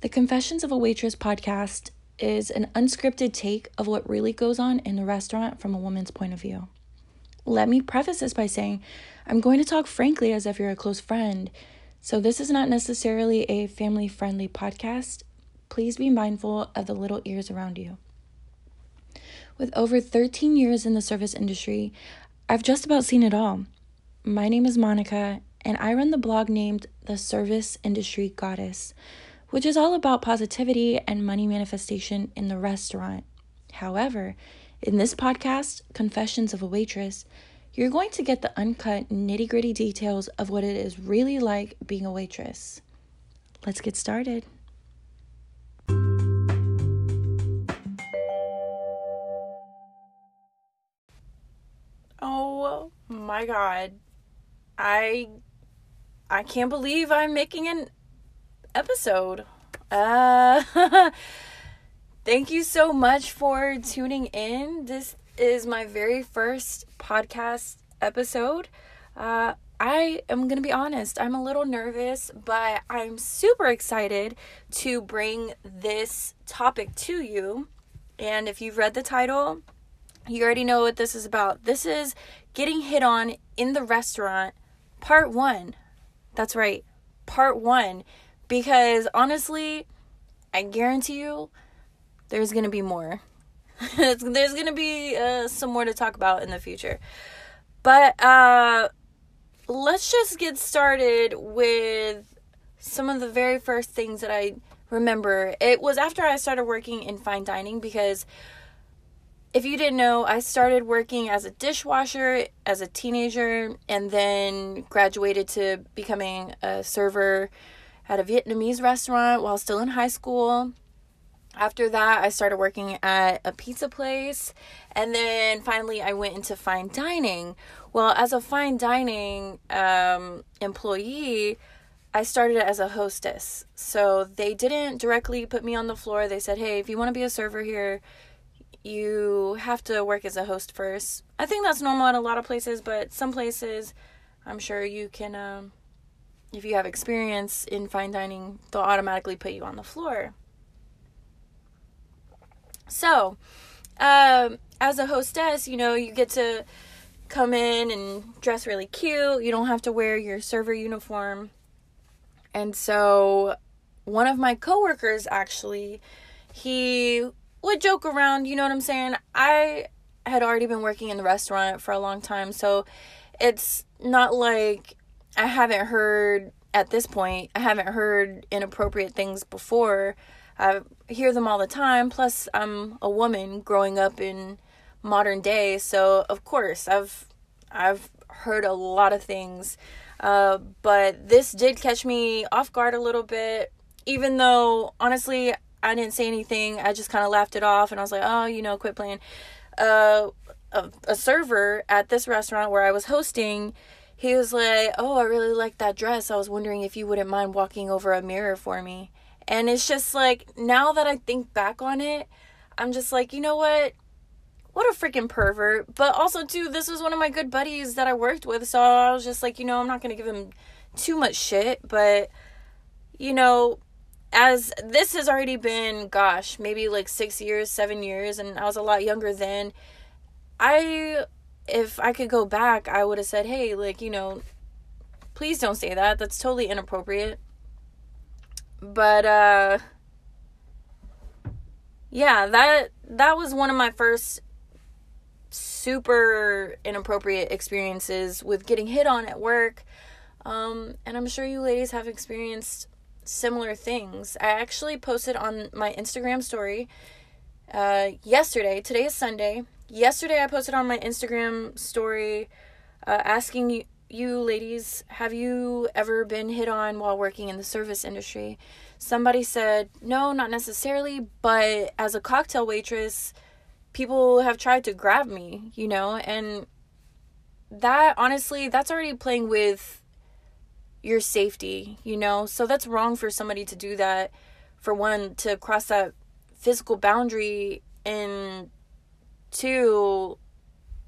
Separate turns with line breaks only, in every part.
The Confessions of a Waitress podcast is an unscripted take of what really goes on in a restaurant from a woman's point of view. Let me preface this by saying I'm going to talk frankly as if you're a close friend, so this is not necessarily a family friendly podcast. Please be mindful of the little ears around you. With over 13 years in the service industry, I've just about seen it all. My name is Monica, and I run the blog named The Service Industry Goddess, which is all about positivity and money manifestation in the restaurant. However, in this podcast, Confessions of a Waitress, you're going to get the uncut, nitty gritty details of what it is really like being a waitress. Let's get started. Oh my god. I I can't believe I'm making an episode. Uh Thank you so much for tuning in. This is my very first podcast episode. Uh, I am going to be honest, I'm a little nervous, but I'm super excited to bring this topic to you. And if you've read the title, you already know what this is about. This is getting hit on in the restaurant, part one. That's right, part one. Because honestly, I guarantee you, there's going to be more. there's going to be uh, some more to talk about in the future. But uh, let's just get started with some of the very first things that I remember. It was after I started working in fine dining because if you didn't know, I started working as a dishwasher as a teenager and then graduated to becoming a server at a Vietnamese restaurant while still in high school. After that, I started working at a pizza place, and then finally, I went into fine dining. Well, as a fine dining um, employee, I started as a hostess. So they didn't directly put me on the floor. They said, hey, if you want to be a server here, you have to work as a host first. I think that's normal at a lot of places, but some places, I'm sure you can, um, if you have experience in fine dining, they'll automatically put you on the floor. So, um, as a hostess, you know, you get to come in and dress really cute. You don't have to wear your server uniform. And so, one of my coworkers actually, he would joke around, you know what I'm saying? I had already been working in the restaurant for a long time, so it's not like I haven't heard at this point, I haven't heard inappropriate things before. I hear them all the time. Plus, I'm a woman growing up in modern day, so of course I've I've heard a lot of things. Uh, but this did catch me off guard a little bit, even though honestly I didn't say anything. I just kind of laughed it off, and I was like, oh, you know, quit playing. Uh, a, a server at this restaurant where I was hosting he was like, Oh, I really like that dress. I was wondering if you wouldn't mind walking over a mirror for me. And it's just like, now that I think back on it, I'm just like, you know what? What a freaking pervert. But also, too, this was one of my good buddies that I worked with. So I was just like, you know, I'm not going to give him too much shit. But, you know, as this has already been, gosh, maybe like six years, seven years, and I was a lot younger then. I, if I could go back, I would have said, hey, like, you know, please don't say that. That's totally inappropriate. But uh yeah that that was one of my first super inappropriate experiences with getting hit on at work. Um and i'm sure you ladies have experienced similar things. I actually posted on my instagram story uh yesterday. Today is sunday yesterday i posted on my instagram story uh, asking you you ladies, have you ever been hit on while working in the service industry? Somebody said, no, not necessarily, but as a cocktail waitress, people have tried to grab me, you know, and that honestly, that's already playing with your safety, you know, so that's wrong for somebody to do that. For one, to cross that physical boundary, and two,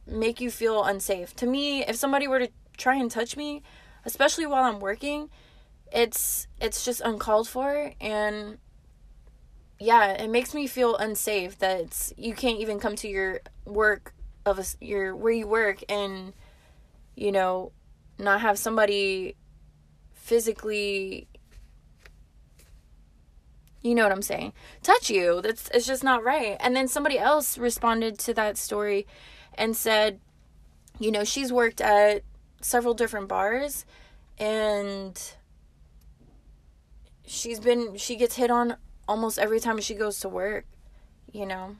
make you feel unsafe. To me, if somebody were to try and touch me, especially while I'm working, it's it's just uncalled for and yeah, it makes me feel unsafe that you can't even come to your work of a, your where you work and you know not have somebody physically you know what I'm saying. Touch you. That's it's just not right. And then somebody else responded to that story and said you know she's worked at several different bars and she's been she gets hit on almost every time she goes to work you know.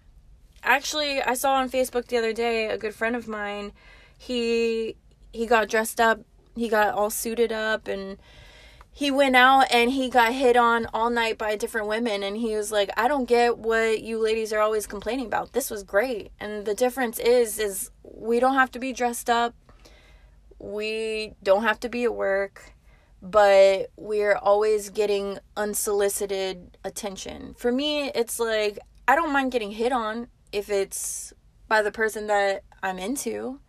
Actually I saw on Facebook the other day a good friend of mine he he got dressed up he got all suited up and he went out and he got hit on all night by different women and he was like I don't get what you ladies are always complaining about. This was great. And the difference is is we don't have to be dressed up. We don't have to be at work but we're always getting unsolicited attention. For me it's like I don't mind getting hit on if it's by the person that I'm into.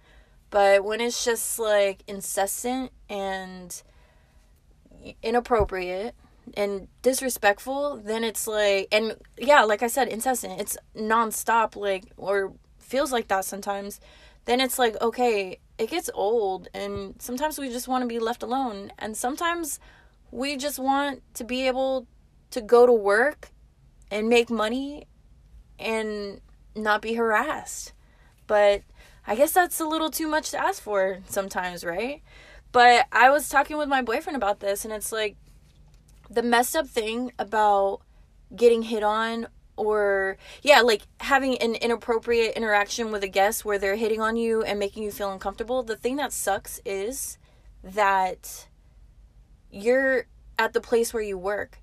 But when it's just like incessant and inappropriate and disrespectful, then it's like, and yeah, like I said, incessant, it's nonstop, like, or feels like that sometimes. Then it's like, okay, it gets old, and sometimes we just want to be left alone, and sometimes we just want to be able to go to work and make money and not be harassed. But I guess that's a little too much to ask for sometimes, right? But I was talking with my boyfriend about this, and it's like the messed up thing about getting hit on or yeah like having an inappropriate interaction with a guest where they're hitting on you and making you feel uncomfortable the thing that sucks is that you're at the place where you work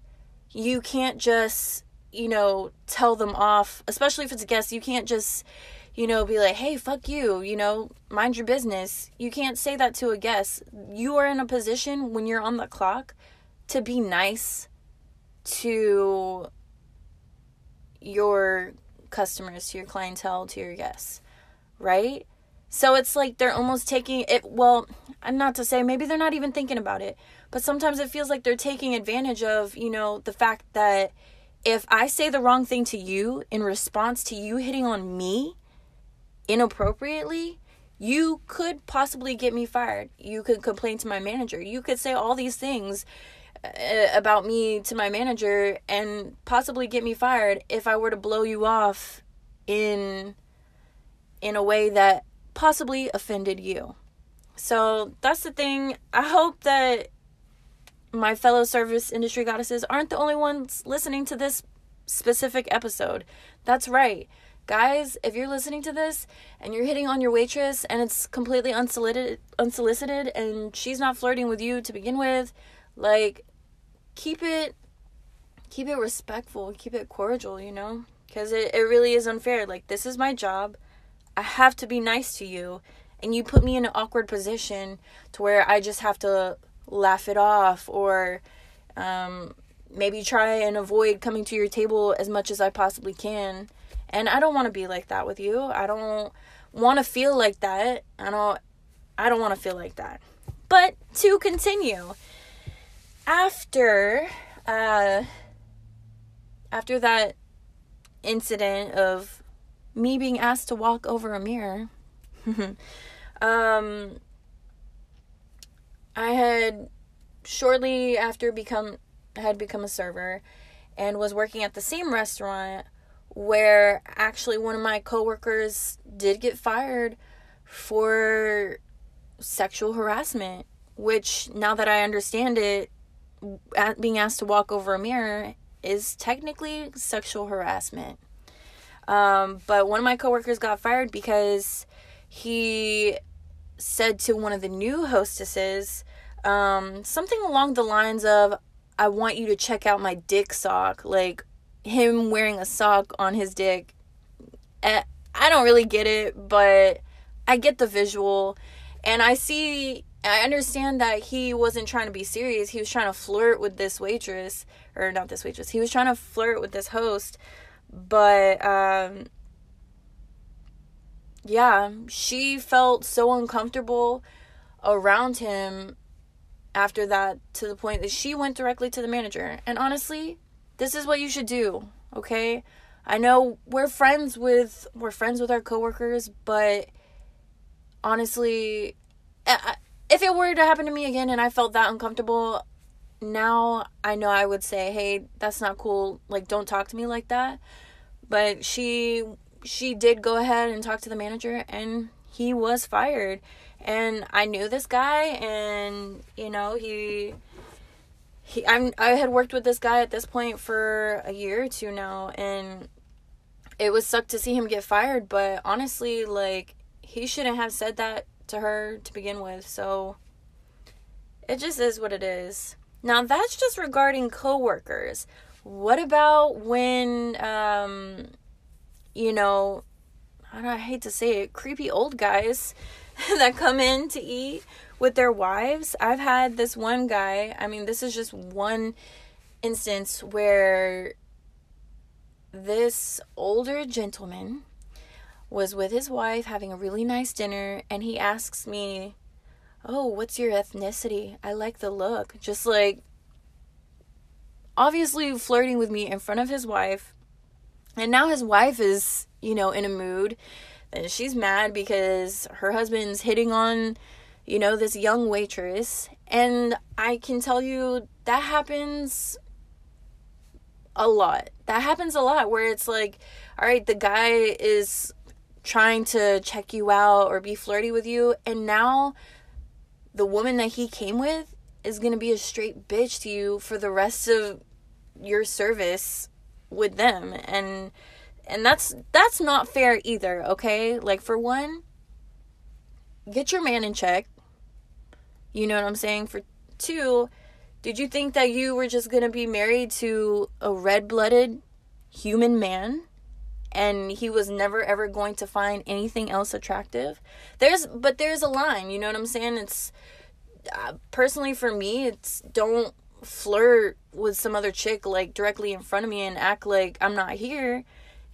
you can't just you know, tell them off, especially if it's a guest. You can't just, you know, be like, hey, fuck you, you know, mind your business. You can't say that to a guest. You are in a position when you're on the clock to be nice to your customers, to your clientele, to your guests, right? So it's like they're almost taking it. Well, I'm not to say maybe they're not even thinking about it, but sometimes it feels like they're taking advantage of, you know, the fact that if I say the wrong thing to you in response to you hitting on me inappropriately, you could possibly get me fired. You could complain to my manager. You could say all these things uh, about me to my manager and possibly get me fired if I were to blow you off in in a way that possibly offended you. So that's the thing. I hope that my fellow service industry goddesses aren't the only ones listening to this specific episode. That's right. Guys, if you're listening to this and you're hitting on your waitress and it's completely unsolicited unsolicited and she's not flirting with you to begin with, like keep it keep it respectful, keep it cordial, you know? Cuz it it really is unfair. Like this is my job. I have to be nice to you and you put me in an awkward position to where I just have to laugh it off or um, maybe try and avoid coming to your table as much as I possibly can. And I don't want to be like that with you. I don't want to feel like that. I don't I don't want to feel like that. But to continue, after uh after that incident of me being asked to walk over a mirror, um I had shortly after become had become a server and was working at the same restaurant where actually one of my coworkers did get fired for sexual harassment which now that I understand it being asked to walk over a mirror is technically sexual harassment um, but one of my coworkers got fired because he said to one of the new hostesses um, something along the lines of, I want you to check out my dick sock. Like him wearing a sock on his dick. Eh, I don't really get it, but I get the visual. And I see, I understand that he wasn't trying to be serious. He was trying to flirt with this waitress, or not this waitress. He was trying to flirt with this host. But, um, yeah, she felt so uncomfortable around him after that to the point that she went directly to the manager. And honestly, this is what you should do. okay? I know we're friends with we're friends with our coworkers, but honestly, if it were to happen to me again and I felt that uncomfortable, now I know I would say, "Hey, that's not cool. Like don't talk to me like that." But she she did go ahead and talk to the manager and he was fired. And I knew this guy and you know, he he I'm I had worked with this guy at this point for a year or two now and it was sucked to see him get fired, but honestly, like he shouldn't have said that to her to begin with. So it just is what it is. Now that's just regarding coworkers. What about when um you know, I, I hate to say it, creepy old guys that come in to eat with their wives. I've had this one guy, I mean, this is just one instance where this older gentleman was with his wife having a really nice dinner and he asks me, "Oh, what's your ethnicity? I like the look." Just like obviously flirting with me in front of his wife. And now his wife is, you know, in a mood and she's mad because her husband's hitting on, you know, this young waitress. And I can tell you that happens a lot. That happens a lot where it's like, all right, the guy is trying to check you out or be flirty with you, and now the woman that he came with is going to be a straight bitch to you for the rest of your service with them and and that's that's not fair either okay like for one get your man in check you know what i'm saying for two did you think that you were just going to be married to a red-blooded human man and he was never ever going to find anything else attractive? There's but there's a line, you know what I'm saying? It's uh, personally for me, it's don't flirt with some other chick like directly in front of me and act like I'm not here.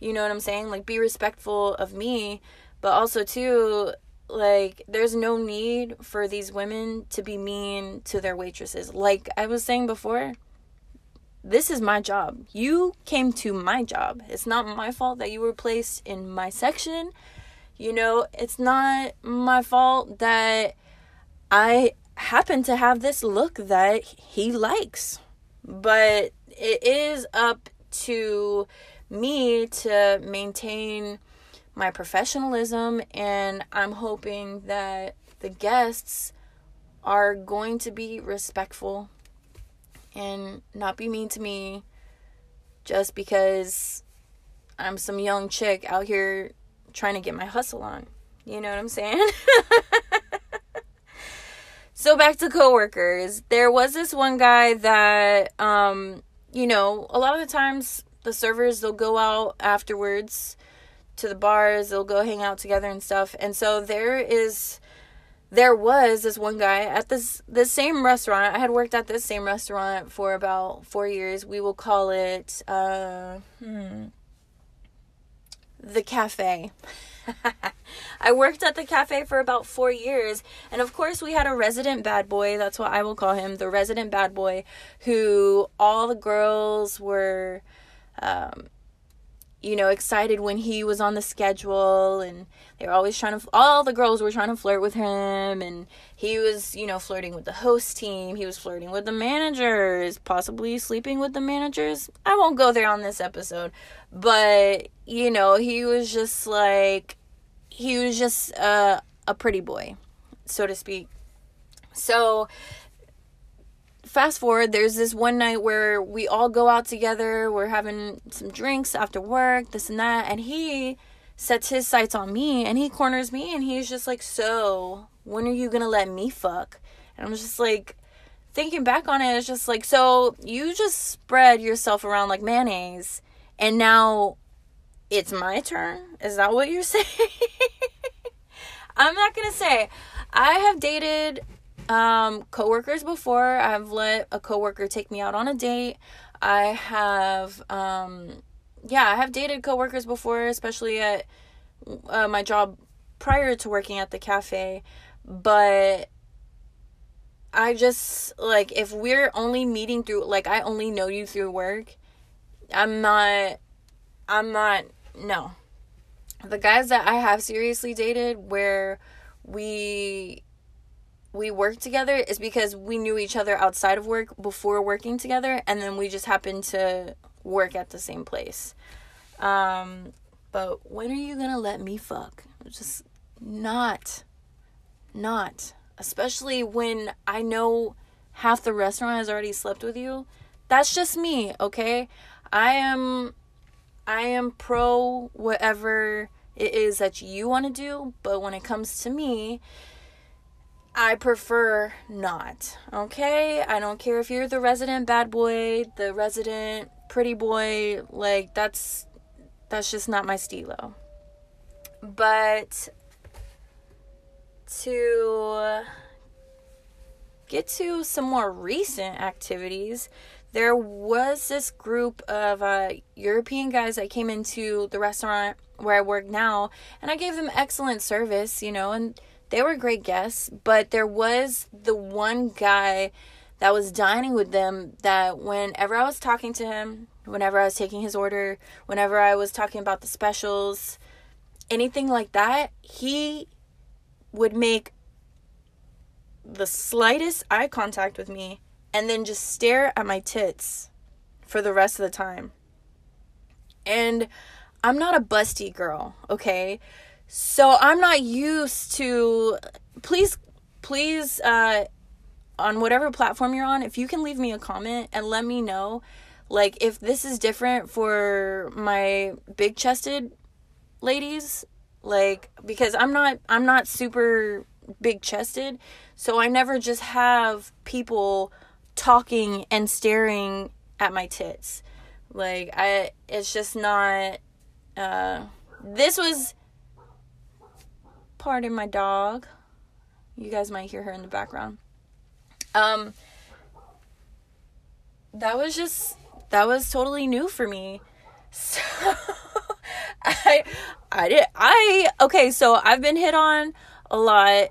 You know what I'm saying? Like be respectful of me, but also too like there's no need for these women to be mean to their waitresses. Like i was saying before this is my job. You came to my job. It's not my fault that you were placed in my section. You know it's not my fault that i happen to have this look that he likes. But it is up to me to maintain my professionalism, and I'm hoping that the guests are going to be respectful and not be mean to me just because I'm some young chick out here trying to get my hustle on. You know what I'm saying? so back to coworkers. There was this one guy that um you know, a lot of the times the servers they'll go out afterwards to the bars, they'll go hang out together and stuff. And so there is there was this one guy at this the same restaurant. I had worked at this same restaurant for about 4 years. We will call it uh hmm, the cafe. I worked at the cafe for about four years. And of course, we had a resident bad boy. That's what I will call him the resident bad boy, who all the girls were um, you know, excited when he was on the schedule and they were always trying to all the girls were trying to flirt with him and he was, you know, flirting with the host team, he was flirting with the managers, possibly sleeping with the managers. I won't go there on this episode, but you know, he was just like he was just a a pretty boy, so to speak. So fast forward, there's this one night where we all go out together, we're having some drinks after work, this and that, and he sets his sights on me and he corners me and he's just like, So, when are you gonna let me fuck? And I'm just like, thinking back on it, it's just like, So, you just spread yourself around like mayonnaise and now it's my turn? Is that what you're saying? I'm not gonna say. I have dated um, coworkers before. I've let a coworker take me out on a date. I have, um, yeah, I have dated coworkers before, especially at uh, my job prior to working at the cafe. But I just like if we're only meeting through like I only know you through work, I'm not I'm not no. The guys that I have seriously dated where we we work together is because we knew each other outside of work before working together and then we just happened to work at the same place. Um but when are you to let me fuck? Just not not especially when I know half the restaurant has already slept with you. That's just me, okay? I am I am pro whatever it is that you want to do, but when it comes to me, I prefer not. Okay? I don't care if you're the resident bad boy, the resident pretty boy, like that's that's just not my stilo. But to get to some more recent activities, there was this group of uh, European guys that came into the restaurant where I work now, and I gave them excellent service, you know, and they were great guests. But there was the one guy that was dining with them that whenever I was talking to him, whenever I was taking his order, whenever I was talking about the specials, anything like that, he would make the slightest eye contact with me and then just stare at my tits for the rest of the time. And I'm not a busty girl, okay? So I'm not used to please please uh on whatever platform you're on, if you can leave me a comment and let me know like if this is different for my big chested ladies like because i'm not i'm not super big chested so i never just have people talking and staring at my tits. Like i it's just not uh this was pardon my dog you guys might hear her in the background um that was just that was totally new for me so I I did I okay, so I've been hit on a lot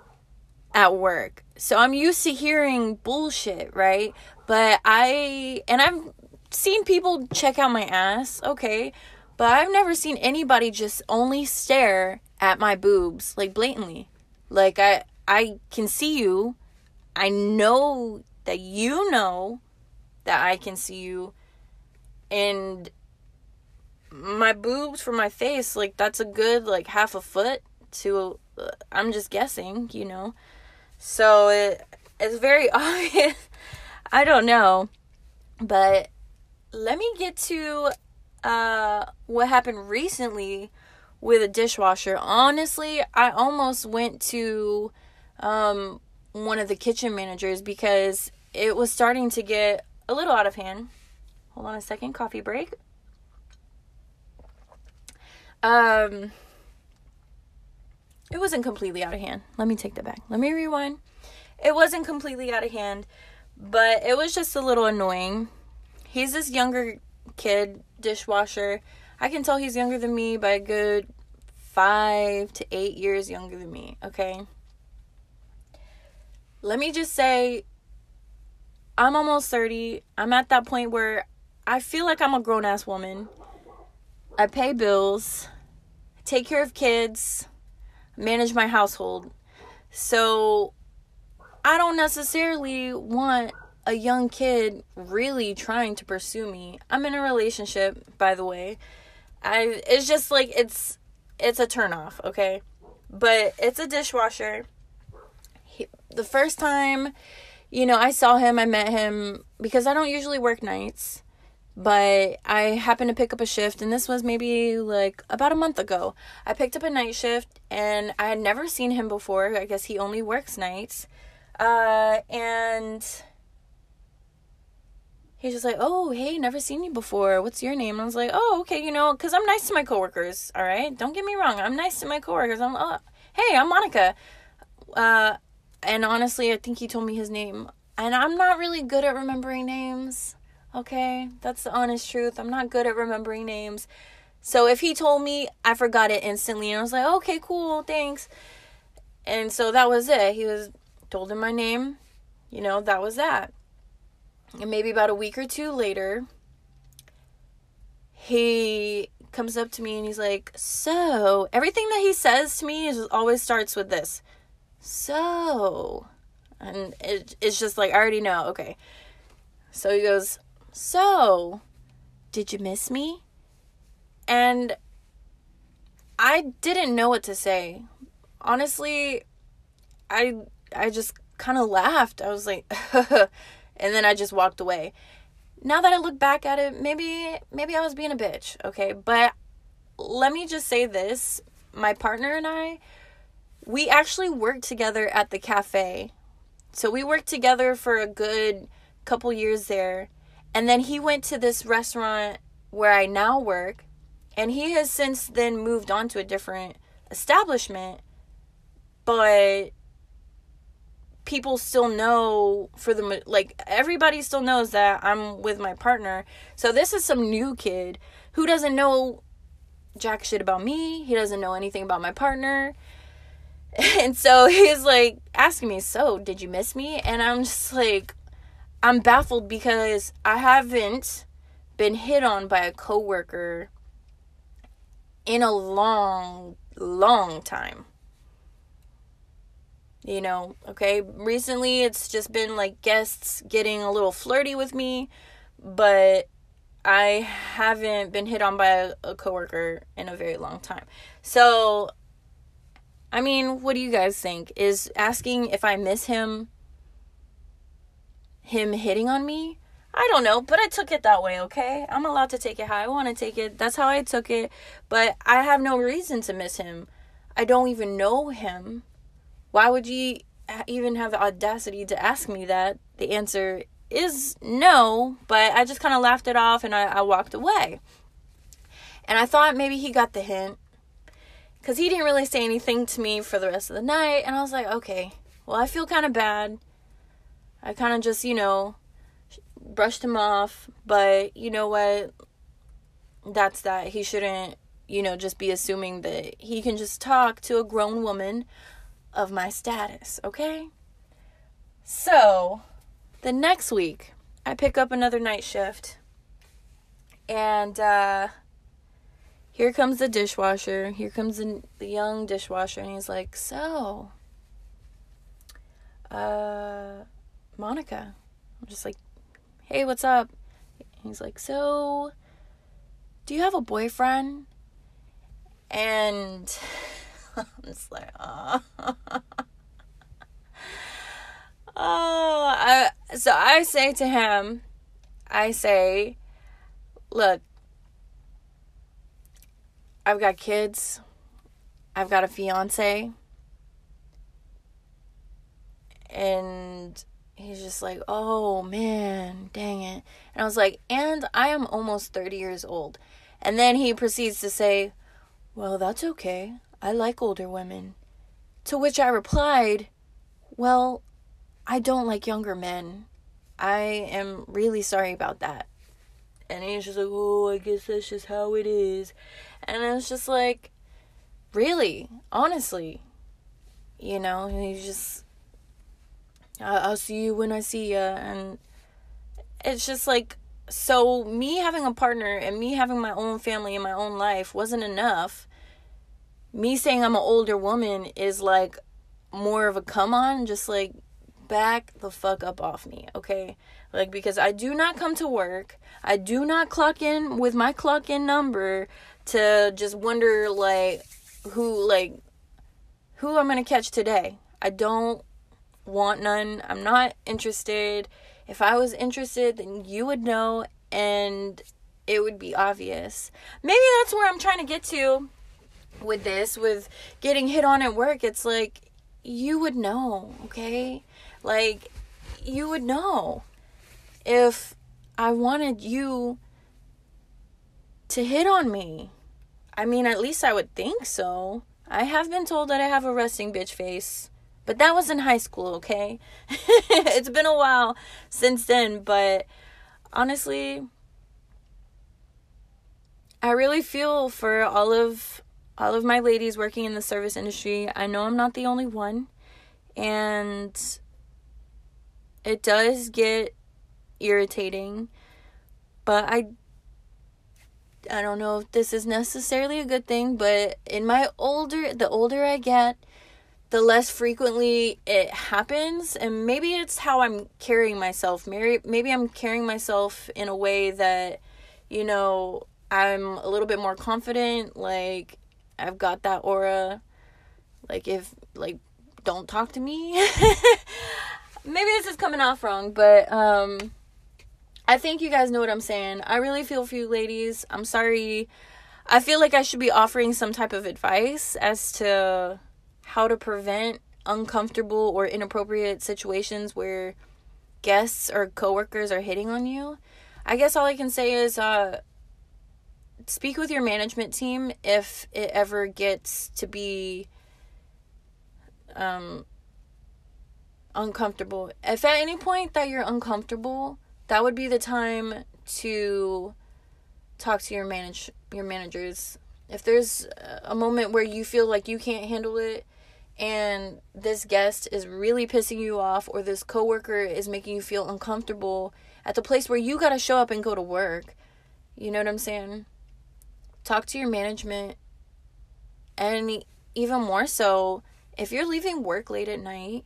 at work. So I'm used to hearing bullshit, right? But I and I've seen people check out my ass, okay? But I've never seen anybody just only stare at my boobs like blatantly. Like I I can see you. I know that you know that I can see you and my boobs for my face like that's a good like half a foot to uh, i'm just guessing you know so it it's very obvious i don't know but let me get to uh what happened recently with a dishwasher honestly i almost went to um one of the kitchen managers because it was starting to get a little out of hand hold on a second coffee break um, it wasn't completely out of hand. Let me take that back. Let me rewind. It wasn't completely out of hand, but it was just a little annoying. He's this younger kid dishwasher. I can tell he's younger than me by a good five to eight years younger than me, okay? Let me just say, I'm almost 30. I'm at that point where I feel like I'm a grown ass woman. I pay bills take care of kids, manage my household. So I don't necessarily want a young kid really trying to pursue me. I'm in a relationship, by the way. I it's just like it's it's a turnoff, okay? But it's a dishwasher. He, the first time, you know, I saw him, I met him because I don't usually work nights but I happened to pick up a shift, and this was maybe like about a month ago. I picked up a night shift, and I had never seen him before. I guess he only works nights. Uh, and he's just like, "Oh, hey, never seen you before. What's your name?" And I was like, "Oh, okay, you know, because I'm nice to my coworkers. All right, don't get me wrong. I'm nice to my coworkers. I'm, uh, hey, I'm Monica. Uh, and honestly, I think he told me his name, and I'm not really good at remembering names." Okay, that's the honest truth. I'm not good at remembering names. So if he told me, I forgot it instantly and I was like, "Okay, cool, thanks." And so that was it. He was told him my name. You know, that was that. And maybe about a week or two later, he comes up to me and he's like, So, everything that he says to me is always starts with this. So, and it, it's just like, I already know. Okay. So he goes, So, did you miss me? And I didn't know what to say. Honestly, I I just kind of laughed. I was like, and then I just walked away now that I look back at it, maybe maybe I was being a bitch, okay? But let me just say this, my partner and I we actually worked together at the cafe. So we worked together for a good couple years there. And then he went to this restaurant where I now work, and he has since then moved on to a different establishment. But people still know for the like everybody still knows that I'm with my partner. So this is some new kid who doesn't know jack shit about me. He doesn't know anything about my partner. And so he's like asking me, "So, did you miss me?" And I'm just like I'm baffled because I haven't been hit on by a coworker in a long long time you know, okay? Recently it's just been like guests getting a little flirty with me, but I haven't been hit on by a, a coworker in a very long time. So I mean, what do you guys think? Is asking if I miss him him hitting on me? I don't know, but I took it that way, okay? I'm allowed to take it how I want to take it. That's how I took it. But I have no reason to miss him. I don't even know him. Why would you even have the audacity to ask me that? The answer is no, but I just kind of laughed it off and I, I walked away. And I thought maybe he got the hint because he didn't really say anything to me for the rest of the night. And I was like, okay, well, I feel kind of bad. I kind of just, you know, brushed him off. But you know what? That's that. He shouldn't, you know, just be assuming that he can just talk to a grown woman of my status, okay? So, the next week, I pick up another night shift. And uh here comes the dishwasher. Here comes the, the young dishwasher and he's like, "So, uh Monica." I'm just like, "Hey, what's up?" He's like, "So, do you have a boyfriend?" And I'm just like, oh. oh, I, so I say to him, I say, look, I've got kids, I've got a fiance, and he's just like, oh man, dang it. And I was like, and I am almost 30 years old. And then he proceeds to say, well, that's okay. I like older women. To which I replied, Well, I don't like younger men. I am really sorry about that. And he's just like, Oh, I guess that's just how it is. And it's just like, Really? Honestly? You know, he's just, I'll see you when I see you. And it's just like, so me having a partner and me having my own family and my own life wasn't enough me saying I'm an older woman is like more of a come on, just like back the fuck up off me, okay? Like because I do not come to work. I do not clock in with my clock in number to just wonder like who like who I'm to catch today. I don't want none. I'm not interested. If I was interested, then you would know and it would be obvious. Maybe that's where I'm trying to get to with this, with getting hit on at work, it's like you would know, okay? Like you would know if I wanted you to hit on me. I mean, at least I would think so. I have been told that I have a resting bitch face, but that was in high school, okay? it's been a while since then, but honestly, I really feel for all of all of my ladies working in the service industry, I know I'm not the only one. And it does get irritating, but I I don't know if this is necessarily a good thing, but in my older the older I get, the less frequently it happens and maybe it's how I'm carrying myself. Maybe maybe I'm carrying myself in a way that you know, I'm a little bit more confident, like I've got that aura like if like don't talk to me. maybe this is coming off wrong, but um I think you guys know what I'm saying. I really feel for you ladies. I'm sorry. I feel like I should be offering some type of advice as to how to prevent uncomfortable or inappropriate situations where guests or coworkers are hitting on you. I guess all I can say is uh speak with your management team if it ever gets to be um uncomfortable. If at any point that you're uncomfortable, that would be the time to talk to your manage your managers. If there's a moment where you feel like you can't handle it and this guest is really pissing you off or this coworker is making you feel uncomfortable at the place where you got to show up and go to work. You know what I'm saying? Talk to your management and even more so if you're leaving work late at night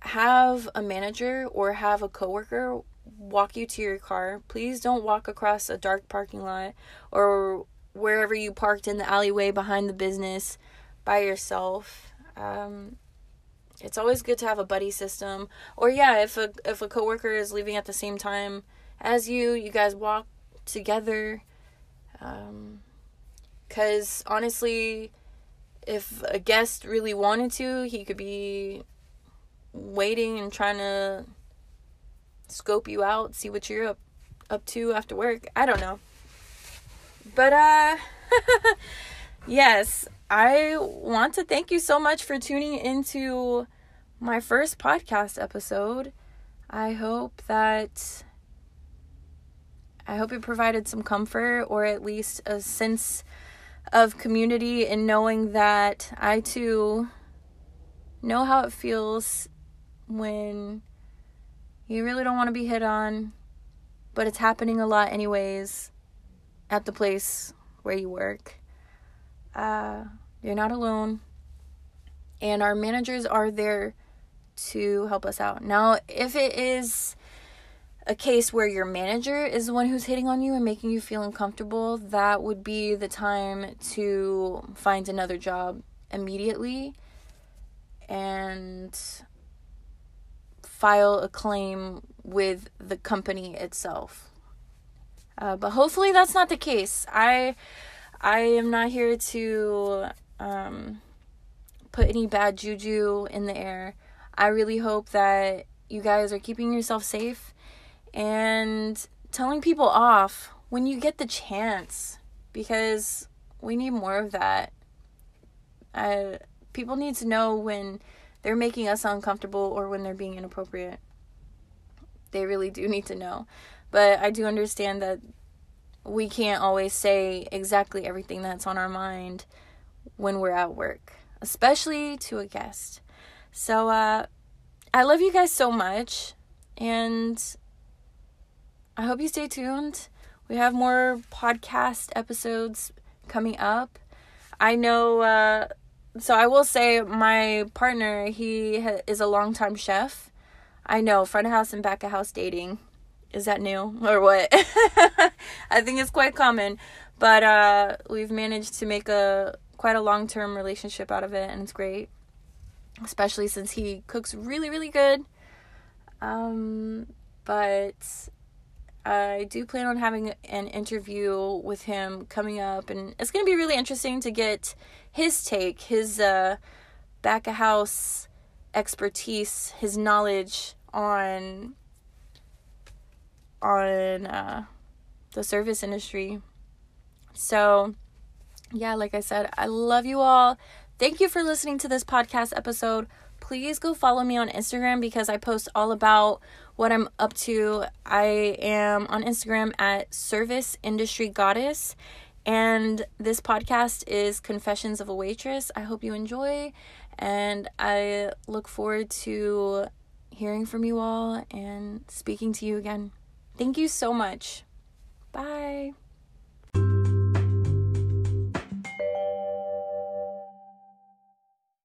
have a manager or have a coworker walk you to your car. Please don't walk across a dark parking lot or wherever you parked in the alleyway behind the business by yourself. Um, it's always good to have a buddy system. Or yeah, if a if a coworker is leaving at the same time as you, you guys walk together. Um, cuz honestly, if a guest really wanted to, he could be waiting and trying to scope you out, see what you're up up to after work. I don't know. But uh yes, I want to thank you so much for tuning into my first podcast episode. I hope that I hope it provided some comfort or at least a sense of community in knowing that I too know how it feels when you really don't want to be hit on, but it's happening a lot anyways at the place where you work. Uh, you're not alone. And our managers are there to help us out. Now, if it is a case where your manager is the one who's hitting on you and making you feel uncomfortable, that would be the time to find another job immediately and file a claim with the company itself. Uh, but hopefully that's not the case. I I am not here to um, put any bad juju in the air. I really hope that you guys are keeping yourself safe and telling people off when you get the chance because we need more of that. People need to know when they're making us uncomfortable or when they're being inappropriate. They really do need to know. But I do understand that we can't always say exactly everything that's on our mind when we're at work, especially to a guest. So, uh, I love you guys so much, and I hope you stay tuned. We have more podcast episodes coming up. I know uh, so I will say my partner, he ha- is a longtime chef. I know front of house and back of house dating. Is that new or what? I think it's quite common, but uh, we've managed to make a quite a long term relationship out of it, and it's great. Especially since he cooks really, really good. Um, but I do plan on having an interview with him coming up, and it's going to be really interesting to get his take, his uh, back of house expertise, his knowledge on on uh, the service industry. So, yeah, like I said, I love you all. Thank you for listening to this podcast episode. Please go follow me on Instagram because I post all about what I'm up to. I am on Instagram at Service Industry Goddess and this podcast is Confessions of a Waitress. I hope you enjoy, and I look forward to hearing from you all and speaking to you again. Thank you so much.